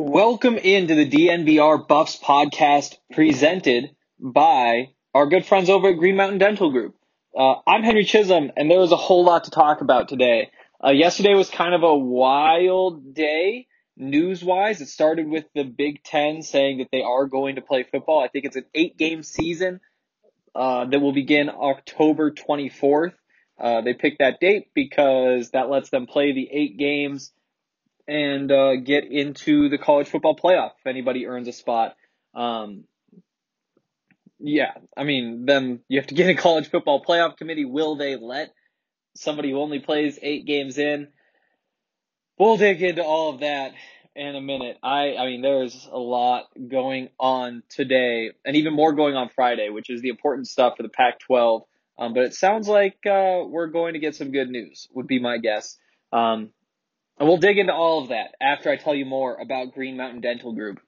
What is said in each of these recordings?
Welcome into the DNVR Buffs podcast presented by our good friends over at Green Mountain Dental Group. Uh, I'm Henry Chisholm, and there was a whole lot to talk about today. Uh, yesterday was kind of a wild day news wise. It started with the Big Ten saying that they are going to play football. I think it's an eight game season uh, that will begin October 24th. Uh, they picked that date because that lets them play the eight games and uh, get into the college football playoff if anybody earns a spot. Um, yeah, I mean, then you have to get a college football playoff committee. Will they let somebody who only plays eight games in? We'll dig into all of that in a minute. I, I mean, there's a lot going on today, and even more going on Friday, which is the important stuff for the Pac-12. Um, but it sounds like uh, we're going to get some good news. Would be my guess. Um, and we'll dig into all of that after I tell you more about Green Mountain Dental Group.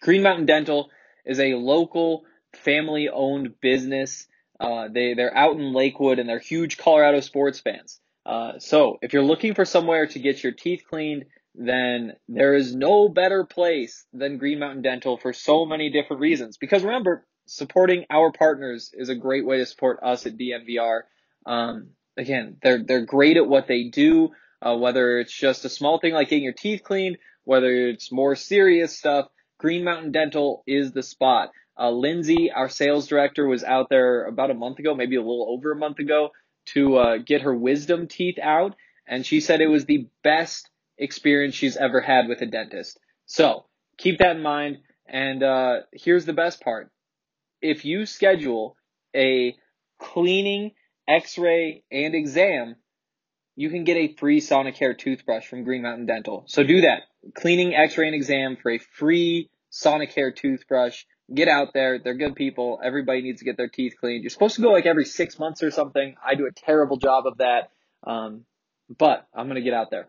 Green Mountain Dental is a local family owned business. Uh, they, they're out in Lakewood and they're huge Colorado sports fans. Uh, so if you're looking for somewhere to get your teeth cleaned, then there is no better place than Green Mountain Dental for so many different reasons. Because remember, supporting our partners is a great way to support us at DNVR. Um, again, they're, they're great at what they do uh, whether it's just a small thing like getting your teeth cleaned, whether it's more serious stuff, Green Mountain Dental is the spot. Uh, Lindsay, our sales director, was out there about a month ago, maybe a little over a month ago, to uh, get her wisdom teeth out, and she said it was the best experience she's ever had with a dentist. So keep that in mind. And uh, here's the best part: if you schedule a cleaning, X-ray, and exam you can get a free Sonicare toothbrush from Green Mountain Dental. So do that. Cleaning, x-ray, and exam for a free Sonicare toothbrush. Get out there. They're good people. Everybody needs to get their teeth cleaned. You're supposed to go like every six months or something. I do a terrible job of that. Um, but I'm going to get out there.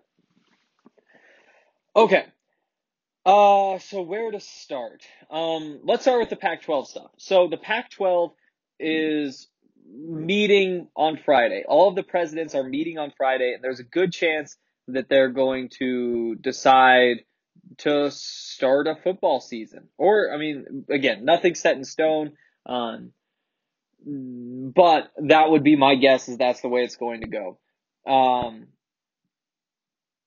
Okay. Uh, so where to start? Um, let's start with the Pac-12 stuff. So the Pac-12 is meeting on Friday. All of the presidents are meeting on Friday, and there's a good chance that they're going to decide to start a football season. Or, I mean, again, nothing set in stone. Um, but that would be my guess is that's the way it's going to go. Um,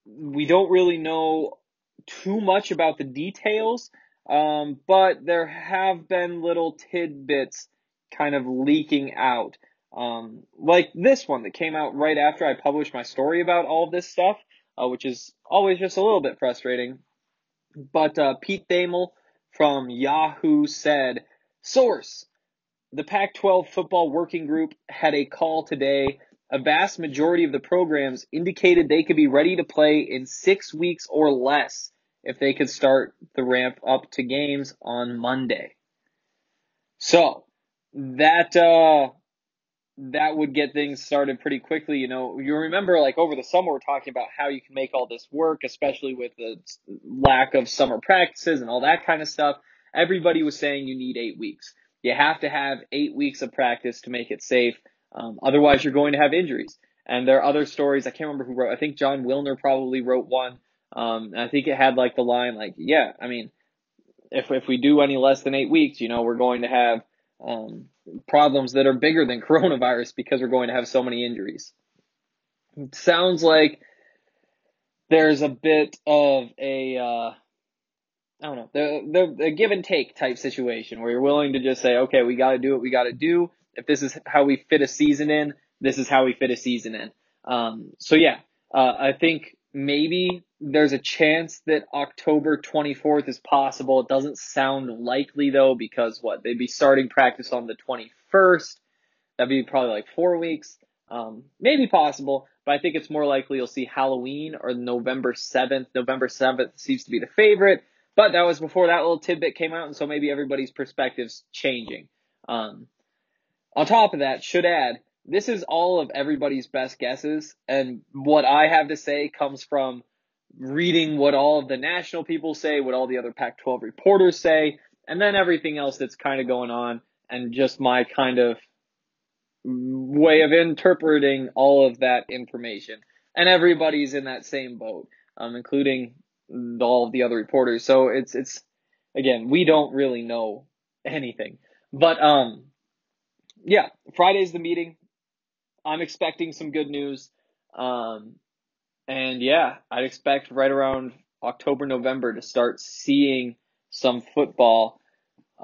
we don't really know too much about the details, um, but there have been little tidbits kind of leaking out. Um, like this one that came out right after I published my story about all of this stuff, uh, which is always just a little bit frustrating. But uh, Pete Thamel from Yahoo said, Source, the Pac 12 football working group had a call today. A vast majority of the programs indicated they could be ready to play in six weeks or less if they could start the ramp up to games on Monday. So, that uh, that would get things started pretty quickly. You know, you remember like over the summer we're talking about how you can make all this work, especially with the lack of summer practices and all that kind of stuff. Everybody was saying you need eight weeks. You have to have eight weeks of practice to make it safe. Um, otherwise, you're going to have injuries. And there are other stories. I can't remember who wrote. I think Jon Wilner probably wrote one. Um, I think it had like the line like, yeah, I mean, if if we do any less than eight weeks, you know, we're going to have um, problems that are bigger than coronavirus because we're going to have so many injuries. It sounds like there's a bit of a uh, I don't know, the the give and take type situation where you're willing to just say, okay, we got to do what we got to do. If this is how we fit a season in, this is how we fit a season in. Um, so yeah, uh, I think maybe there's a chance that October 24th is possible. It doesn't sound likely though because what they'd be starting practice on the 21st. That'd be probably like four weeks. Um, maybe possible, but I think it's more likely you'll see Halloween or November 7th. November 7th seems to be the favorite, but that was before that little tidbit came out, and so maybe everybody's perspective's changing. Um, on top of that, should add, this is all of everybody's best guesses, and what I have to say comes from reading what all of the national people say, what all the other Pac 12 reporters say, and then everything else that's kind of going on, and just my kind of way of interpreting all of that information. And everybody's in that same boat, um, including all of the other reporters. So it's it's again, we don't really know anything. But um yeah, Friday's the meeting. I'm expecting some good news. Um and yeah, I'd expect right around October, November to start seeing some football,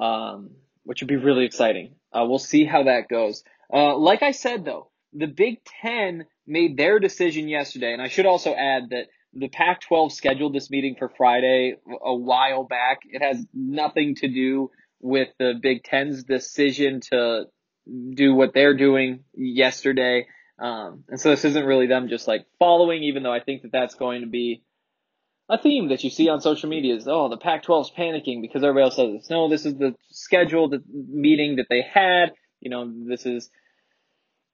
um, which would be really exciting. Uh, we'll see how that goes. Uh, like I said though, the Big Ten made their decision yesterday, and I should also add that the Pac 12 scheduled this meeting for Friday a while back. It has nothing to do with the Big Ten's decision to do what they're doing yesterday. Um, and so this isn't really them just like following, even though I think that that's going to be a theme that you see on social media is, oh, the Pac-12 is panicking because everybody else says. No, this is the scheduled meeting that they had. You know, this is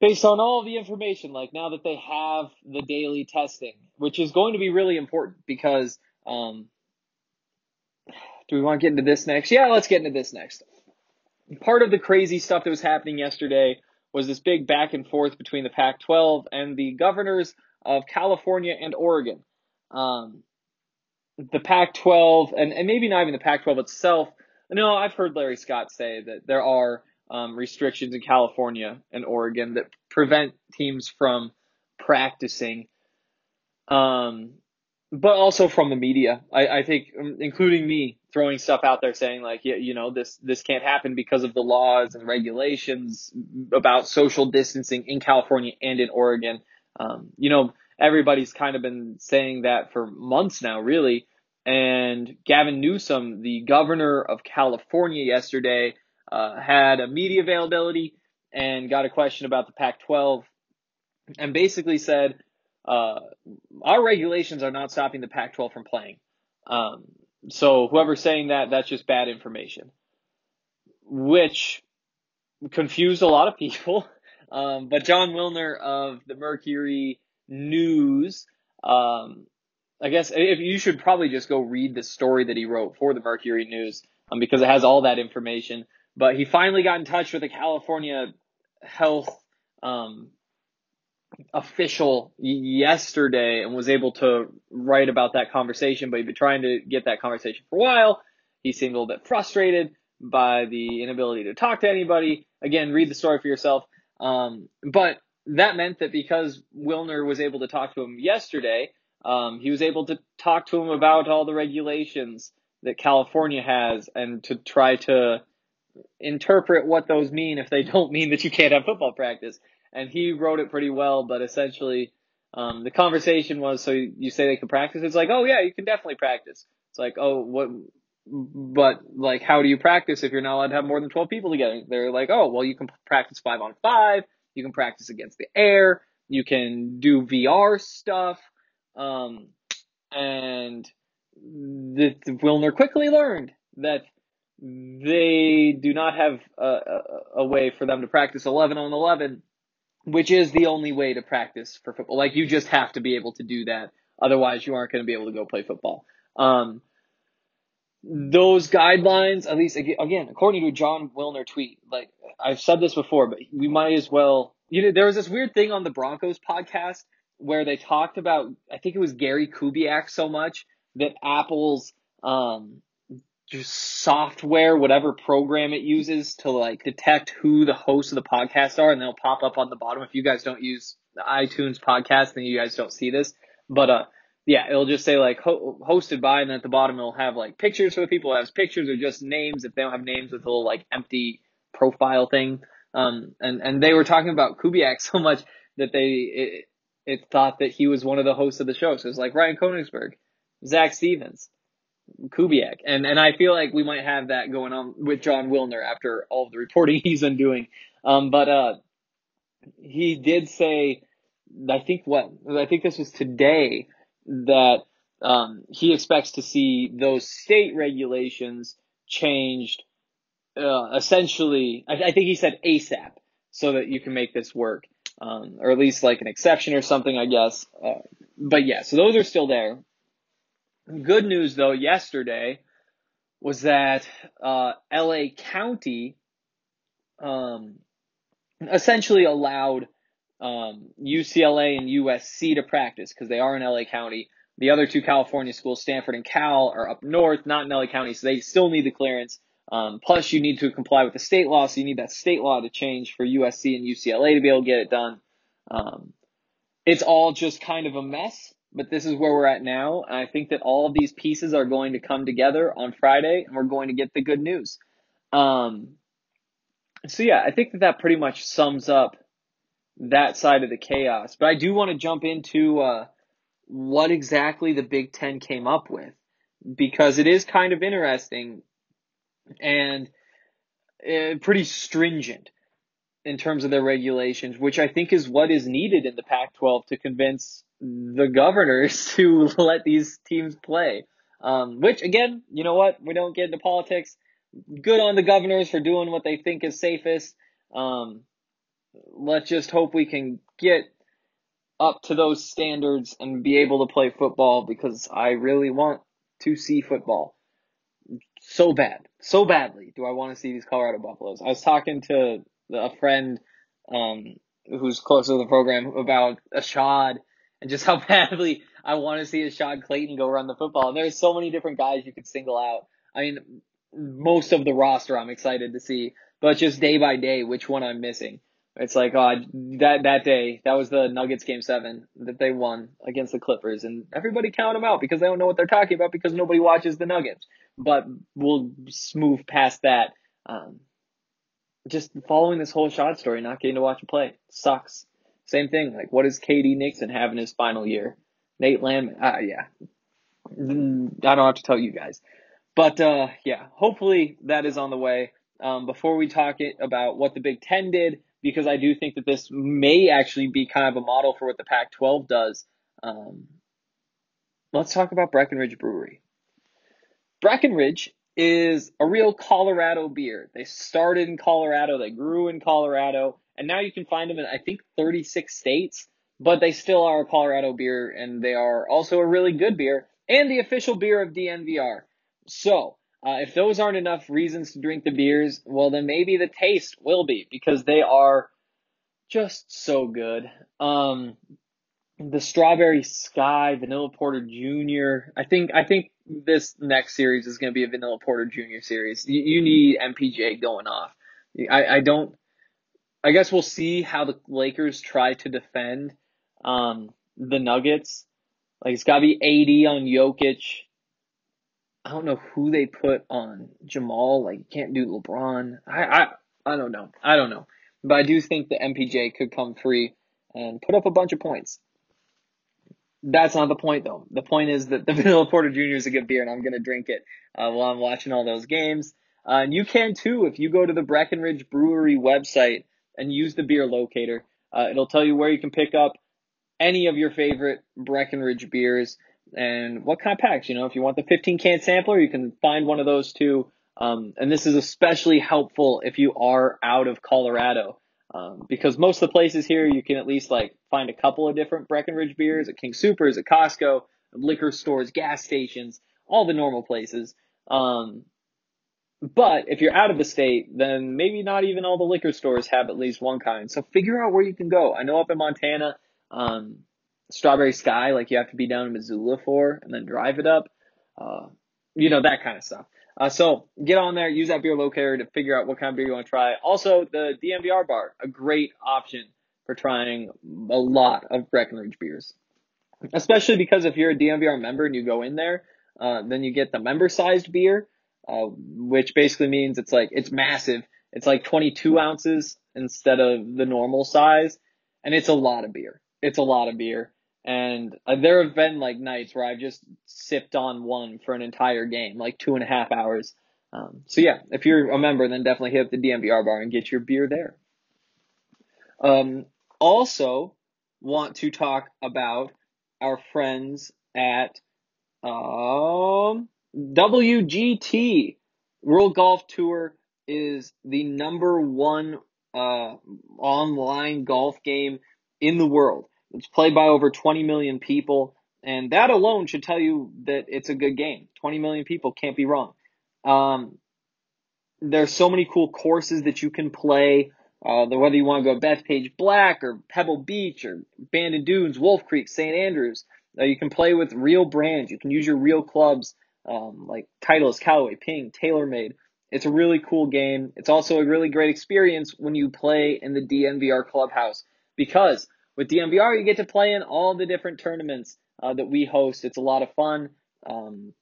based on all the information, like now that they have the daily testing, which is going to be really important because, um, do we want to get into this next? Yeah, let's get into this next. Part of the crazy stuff that was happening yesterday was this big back and forth between the Pac 12 and the governors of California and Oregon. Um, the Pac 12, and, and maybe not even the Pac 12 itself. No, I've heard Larry Scott say that there are um, restrictions in California and Oregon that prevent teams from practicing, um, but also from the media. I, I think, um, including me, throwing stuff out there saying like, yeah, you know, this this can't happen because of the laws and regulations about social distancing in California and in Oregon. Um, you know, everybody's kind of been saying that for months now, really. And Gavin Newsom, the governor of California, yesterday uh, had a media availability and got a question about the Pac 12 and basically said, uh, Our regulations are not stopping the Pac 12 from playing. Um, so whoever's saying that, that's just bad information, which confused a lot of people. Um, but Jon Wilner of the Mercury News, um, I guess if you should probably just go read the story that he wrote for the Mercury News um, because it has all that information. But he finally got in touch with the California health um, official yesterday and was able to write about that conversation. But he'd been trying to get that conversation for a while. He seemed a little bit frustrated by the inability to talk to anybody. Again, read the story for yourself. Um, but that meant that because Wilner was able to talk to him yesterday, um, he was able to talk to him about all the regulations that California has and to try to interpret what those mean if they don't mean that you can't have football practice. And he wrote it pretty well, but essentially, um, the conversation was, so you say they can practice? It's like, oh yeah, you can definitely practice. It's like, oh, what, but like, how do you practice if you're not allowed to have more than 12 people together? They're like, oh, well, you can practice five on five. You can practice against the air. You can do VR stuff. Um, and the, the Wilner quickly learned that they do not have a, a, a, way for them to practice 11 on 11, which is the only way to practice for football. Like, you just have to be able to do that. Otherwise, you aren't going to be able to go play football. Um, those guidelines, at least again, according to a Jon Wilner tweet, like I've said this before, but we might as well, you know, there was this weird thing on the Broncos podcast where they talked about, I think it was Gary Kubiak so much that Apple's, um, software, whatever program it uses to like detect who the hosts of the podcast are, and they'll pop up on the bottom. If you guys don't use the iTunes podcast, then you guys don't see this. But uh, yeah, it'll just say like ho- hosted by, and then at the bottom it'll have like pictures for the people. It has pictures or just names. If they don't have names, it's a little like empty profile thing. Um, and and they were talking about Kubiak so much that they it, it thought that he was one of the hosts of the show. So it's like Ryan Koenigsberg, Zach Stevens. Kubiak. And and I feel like we might have that going on with Jon Wilner after all of the reporting he's been doing. Um, but uh, he did say, I think what I think this was today that um, he expects to see those state regulations changed. Uh, essentially, I, I think he said ASAP, so that you can make this work, um, or at least like an exception or something, I guess. Uh, but yeah, so those are still there. Good news though, yesterday was that uh, LA County um, essentially allowed um, UCLA and USC to practice because they are in LA County, The other two California schools, Stanford and Cal, are up north, not in LA County, so they still need the clearance. Um, plus, you need to comply with the state law, so you need that state law to change for USC and UCLA to be able to get it done. Um, it's all just kind of a mess, but this is where we're at now. And I think that all of these pieces are going to come together on Friday, and we're going to get the good news. Um, so yeah, I think that that pretty much sums up that side of the chaos. But I do want to jump into uh, what exactly the Big Ten came up with because it is kind of interesting and uh, pretty stringent in terms of their regulations, which I think is what is needed in the Pac 12 to convince the governors to let these teams play. Um, which, again, you know what? We don't get into politics. Good on the governors for doing what they think is safest. Um, let's just hope we can get up to those standards and be able to play football because I really want to see football so bad, so badly. Do I want to see these Colorado Buffaloes? I was talking to a friend um, who's close to the program about Ashaad and just how badly I want to see Ashaad Clayton go run the football. And there's so many different guys you could single out. I mean, most of the roster I'm excited to see, but just day by day, which one I'm missing. It's like, oh, that, that day, that was the Nuggets game seven that they won against the Clippers and everybody count them out because they don't know what they're talking about because nobody watches the Nuggets. But we'll move past that. Um, just following this whole shot story, not getting to watch a play sucks. Same thing. Like, what does KD Nixon have in his final year? Nate Landman. Uh, yeah. Mm, I don't have to tell you guys. But, uh, yeah, hopefully that is on the way. Um, before we talk it about what the Big Ten did, because I do think that this may actually be kind of a model for what the Pac 12 does. Um, let's talk about Breckenridge Brewery. Breckenridge is a real Colorado beer. They started in Colorado, they grew in Colorado, and now you can find them in, I think, 36 states, but they still are a Colorado beer, and they are also a really good beer and the official beer of DNVR. So, uh, if those aren't enough reasons to drink the beers, well, then maybe the taste will be because they are just so good. Um, the Strawberry Sky, Vanilla Porter Jr. I think I think this next series is going to be a Vanilla Porter Jr. series. You, you need MPJ going off. I, I don't. I guess we'll see how the Lakers try to defend um, the Nuggets. Like it's got to be AD on Jokic. I don't know who they put on Jamal. Like you can't do LeBron. I I I don't know. I don't know. But I do think the MPJ could come free and put up a bunch of points. That's not the point though. The point is that the Vanilla Porter Jr. is a good beer and I'm to drink it uh, while I'm watching all those games. Uh, and you can too if you go to the Breckenridge Brewery website and use the beer locator. Uh, it'll tell you where you can pick up any of your favorite Breckenridge beers and what kind of packs. You know, if you want the 15 can sampler, you can find one of those too. Um, and this is especially helpful if you are out of Colorado. Um, because most of the places here you can at least like find a couple of different Breckenridge beers at King Soopers, at Costco, liquor stores, gas stations, all the normal places. Um, but if you're out of the state, then maybe not even all the liquor stores have at least one kind. So figure out where you can go. I know up in Montana, um, Strawberry Sky, like you have to be down in Missoula for and then drive it up. Uh, you know, that kind of stuff. Uh, so get on there, use that beer locator to figure out what kind of beer you want to try. Also, the DNVR bar, a great option for trying a lot of Breckenridge beers. Especially because if you're a DNVR member and you go in there, uh, then you get the member sized beer, uh, which basically means it's like, it's massive. It's like 22 ounces instead of the normal size. And it's a lot of beer. It's a lot of beer. And uh, there have been like nights where I've just sipped on one for an entire game, like two and a half hours. Um, so yeah, if you're a member, then definitely hit up the DNVR bar and get your beer there. Um, also want to talk about our friends at um, WGT World Golf Tour is the number one uh, online golf game in the world. It's played by over 20 million people, and that alone should tell you that it's a good game. 20 million people can't be wrong. Um, there's so many cool courses that you can play. Uh, whether you want to go Bethpage Black or Pebble Beach or Bandon Dunes, Wolf Creek, St. Andrews, Uh, you can play with real brands. You can use your real clubs, um, like Titleist, Callaway, Ping, TaylorMade. It's a really cool game. It's also a really great experience when you play in the DNVR clubhouse because with DNVR you get to play in all the different tournaments uh, that we host. It's a lot of fun. Um,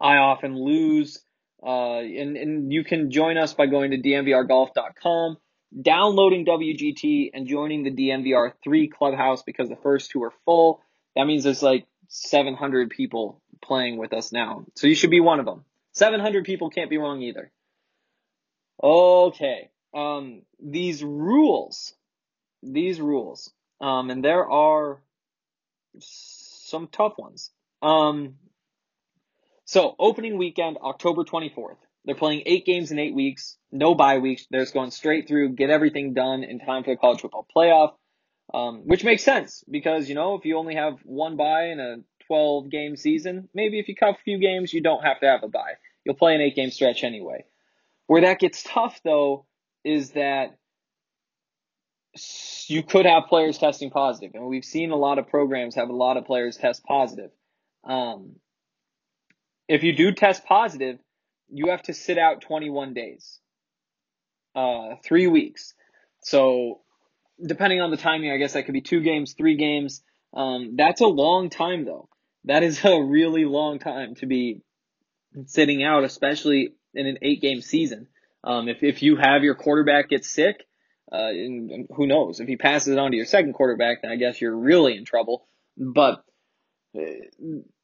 I often lose, uh, and and you can join us by going to dnvrgolf.com, downloading WGT, and joining the DNVR three clubhouse because the first two are full. That means there's like 700 people playing with us now, so you should be one of them. 700 people can't be wrong either. Okay. Um, these rules, these rules, um, and there are some tough ones. Um, so opening weekend, October 24th. They're playing eight games in eight weeks, no bye weeks. They're just going straight through, get everything done in time for the college football playoff, um, which makes sense because, you know, if you only have one bye in a 12 game season, maybe if you cut a few games, you don't have to have a bye. You'll play an eight game stretch anyway. Where that gets tough though is that you could have players testing positive, and we've seen a lot of programs have a lot of players test positive. Um, if you do test positive, you have to sit out 21 days, uh, three weeks. So, depending on the timing, I guess that could be two games, three games. Um, that's a long time, though. That is a really long time to be sitting out, especially in an eight game season. Um, if, if you have your quarterback get sick, uh, and, and who knows, if he passes it on to your second quarterback, then I guess you're really in trouble. But uh,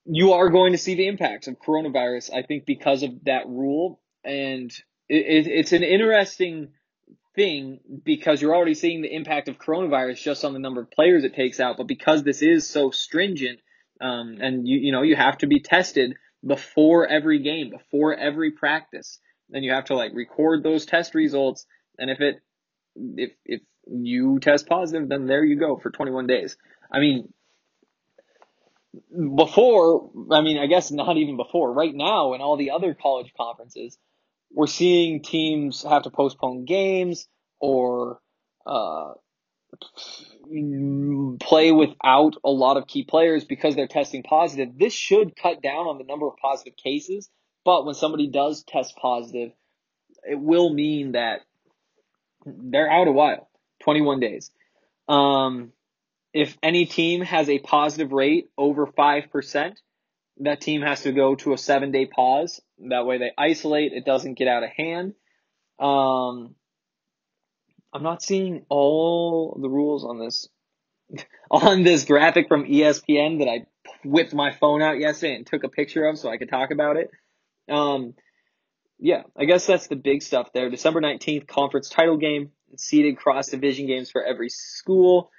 you are going to see the impacts of coronavirus, I think, because of that rule. And it, it, it's an interesting thing because you're already seeing the impact of coronavirus just on the number of players it takes out. But because this is so stringent, um, and you, you know, you have to be tested before every game, before every practice. Then you have to like record those test results. And if it, if, if you test positive, then there you go for 21 days. I mean, before, I mean, I guess not even before, right now in all the other college conferences, we're seeing teams have to postpone games or, uh, play without a lot of key players because they're testing positive. This should cut down on the number of positive cases, but when somebody does test positive, it will mean that they're out a while 21 days. Um, if any team has a positive rate over 5%, that team has to go to a seven day pause. That way they isolate, it doesn't get out of hand. Um, I'm not seeing all the rules on this on this graphic from ESPN that I whipped my phone out yesterday and took a picture of so I could talk about it. Um, yeah, I guess that's the big stuff there. December 19th, conference title game, seeded cross division games for every school.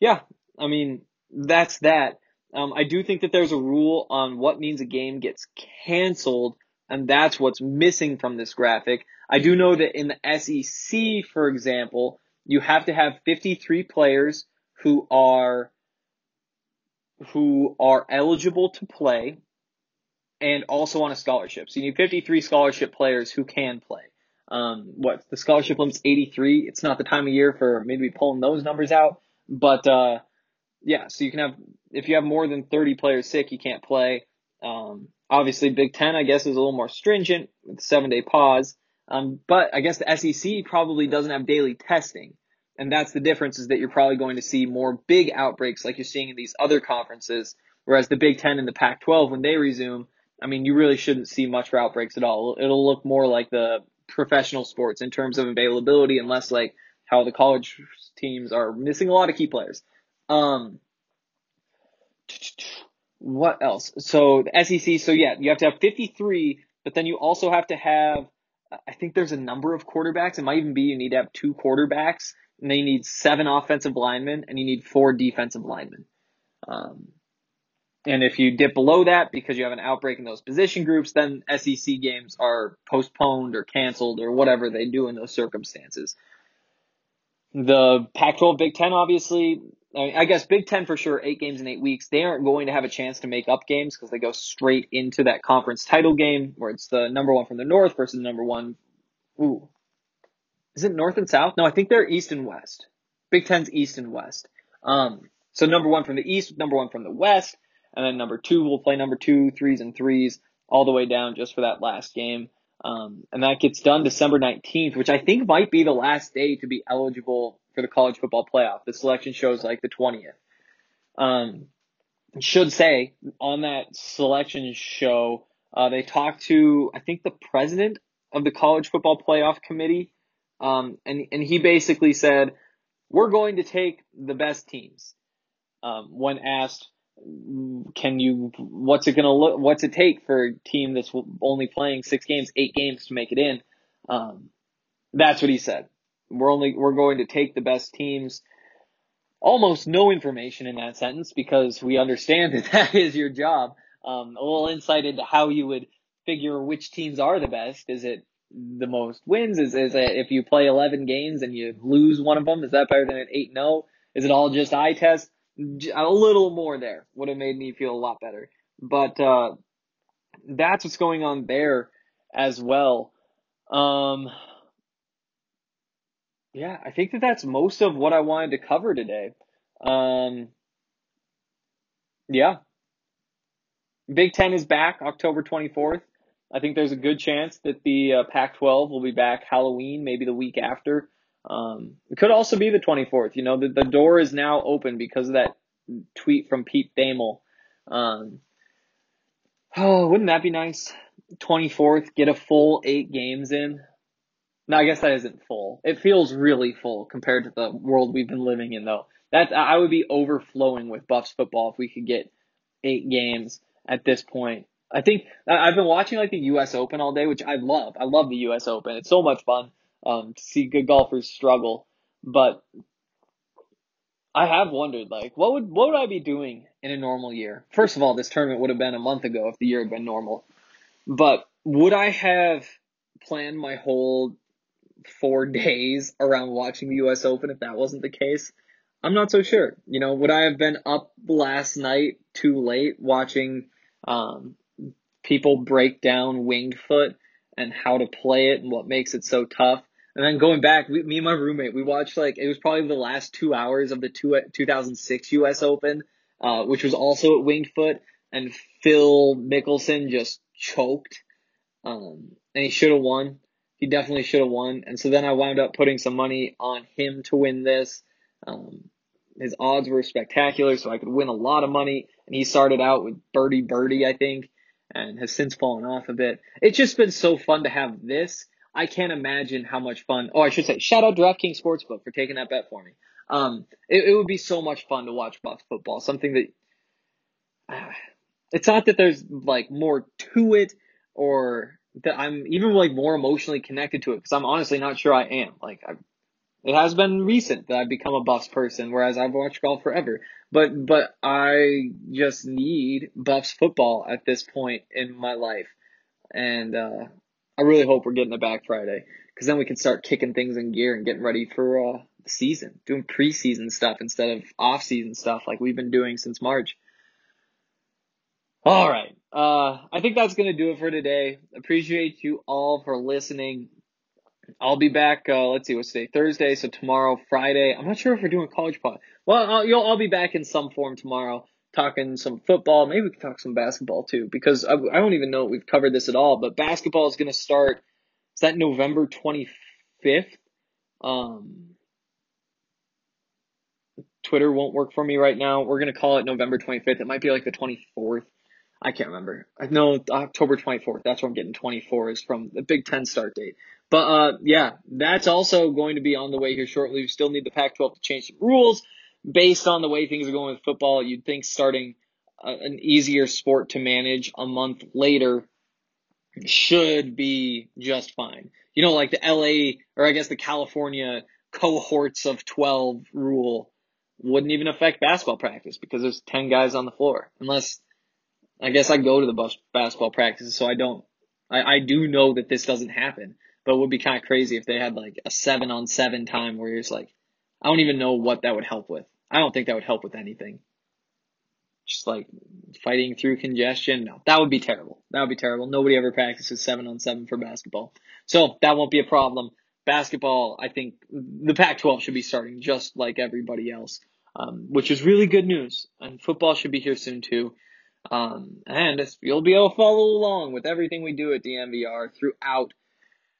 Yeah, I mean, that's that. Um, I do think that there's a rule on what means a game gets canceled, and that's what's missing from this graphic. I do know that in the SEC, for example, you have to have 53 players who are who are eligible to play and also on a scholarship. So you need 53 scholarship players who can play. Um, what the scholarship limit's 83. It's not the time of year for maybe pulling those numbers out, but uh, yeah. So you can have if you have more than 30 players sick, you can't play. Um, obviously, Big Ten I guess is a little more stringent with seven day pause. Um, but I guess the SEC probably doesn't have daily testing. And that's the difference is that you're probably going to see more big outbreaks like you're seeing in these other conferences. Whereas the Big Ten and the Pac 12, when they resume, I mean, you really shouldn't see much for outbreaks at all. It'll look more like the professional sports in terms of availability and less like how the college teams are missing a lot of key players. Um, what else? So the SEC, so yeah, you have to have 53, but then you also have to have I think there's a number of quarterbacks. It might even be you need to have two quarterbacks, and then you need seven offensive linemen, and you need four defensive linemen. Um, and if you dip below that because you have an outbreak in those position groups, then SEC games are postponed or canceled or whatever they do in those circumstances. The Pac 12 Big Ten, obviously, I, guess Big Ten for sure, eight games in eight weeks. They aren't going to have a chance to make up games because they go straight into that conference title game where it's the number one from the North versus the number one. Ooh, is it North and South? No, I think they're East and West. Big Ten's East and West. Um, So number one from the East, number one from the West, and then number two will play number two, threes and threes all the way down just for that last game. Um, and that gets done December 19th, which I think might be the last day to be eligible for the college football playoff. The selection shows like the 20th. Um, should say on that selection show, uh, they talked to, I think, the president of the college football playoff committee. Um, and, and he basically said, we're going to take the best teams. Um, when asked, can you, what's it going to look, what's it take for a team that's only playing six games, eight games to make it in? Um, that's what he said. We're only, we're going to take the best teams almost no information in that sentence because we understand that that is your job. Um, a little insight into how you would figure which teams are the best. Is it the most wins? Is, is it if you play 11 games and you lose one of them, is that better than an 8 0? Is it all just eye test? A little more there would have made me feel a lot better. But, uh, that's what's going on there as well. Um, yeah, I think that that's most of what I wanted to cover today. Um, yeah. Big Ten is back October 24th. I think there's a good chance that the uh, Pac 12 will be back Halloween, maybe the week after. Um, it could also be the 24th. You know, the, the door is now open because of that tweet from Pete Thamel. Um, oh, wouldn't that be nice? 24th, get a full eight games in. No, I guess that isn't full. It feels really full compared to the world we've been living in, though. That I would be overflowing with Buffs football if we could get eight games at this point. I think I've been watching like the U.S. Open all day, which I love. I love the U.S. Open. It's so much fun um, to see good golfers struggle. But I have wondered, like, what would what would I be doing in a normal year? First of all, this tournament would have been a month ago if the year had been normal. But would I have planned my whole four days around watching the U.S. Open if that wasn't the case. I'm not so sure. You know, would I have been up last night too late watching um, people break down Winged Foot and how to play it and what makes it so tough? And then going back, we, me and my roommate, we watched like, it was probably the last two hours of the two, 2006 US Open, uh, which was also at Winged Foot, and Phil Mickelson just choked. Um, and he should have won. He definitely should have won. And so then I wound up putting some money on him to win this. Um, his odds were spectacular, so I could win a lot of money. And he started out with birdie birdie, I think, and has since fallen off a bit. It's just been so fun to have this. I can't imagine how much fun. Oh, I should say, shout out DraftKings Sportsbook for taking that bet for me. Um, it, it would be so much fun to watch Buffs football. Something that uh, it's not that there's like more to it or that I'm even like more emotionally connected to it because I'm honestly not sure I am. Like I've, it has been recent that I've become a Buffs person, whereas I've watched golf forever. But but I just need Buffs football at this point in my life, and uh, I really hope we're getting it back Friday because then we can start kicking things in gear and getting ready for uh, the season, doing preseason stuff instead of off season stuff like we've been doing since March. All right. Uh, I think that's going to do it for today. Appreciate you all for listening. I'll be back. Uh, let's see, what's today? Thursday. So tomorrow, Friday. I'm not sure if we're doing college pod. Well, I'll, you'll, I'll be back in some form tomorrow, talking some football. Maybe we can talk some basketball too, because I, I don't even know if we've covered this at all. But basketball is going to start. Is that November 25th? Um, Twitter won't work for me right now. We're going to call it November 25th. It might be like the 24th. I can't remember. I know October 24th. That's where I'm getting 24 is from the Big Ten start date. But uh, yeah, that's also going to be on the way here shortly. We still need the Pac-12 to change some rules based on the way things are going with football. You'd think starting a, an easier sport to manage a month later should be just fine. You know, like the LA or I guess the California cohorts of 12 rule wouldn't even affect basketball practice because there's 10 guys on the floor unless I guess I go to the Buffs basketball practices, so I don't. I, I do know that this doesn't happen, but it would be kind of crazy if they had like a seven on seven time where it's like, I don't even know what that would help with. I don't think that would help with anything. Just like fighting through congestion. No, that would be terrible. That would be terrible. Nobody ever practices seven on seven for basketball. So that won't be a problem. Basketball, I think the Pac 12 should be starting just like everybody else. um, which is really good news. And football should be here soon too. Um, and you'll be able to follow along with everything we do at DNVR throughout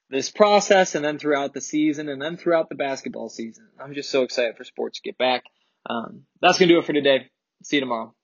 this process and then throughout the season and then throughout the basketball season. I'm just so excited for sports to get back. Um, that's going to do it for today. See you tomorrow.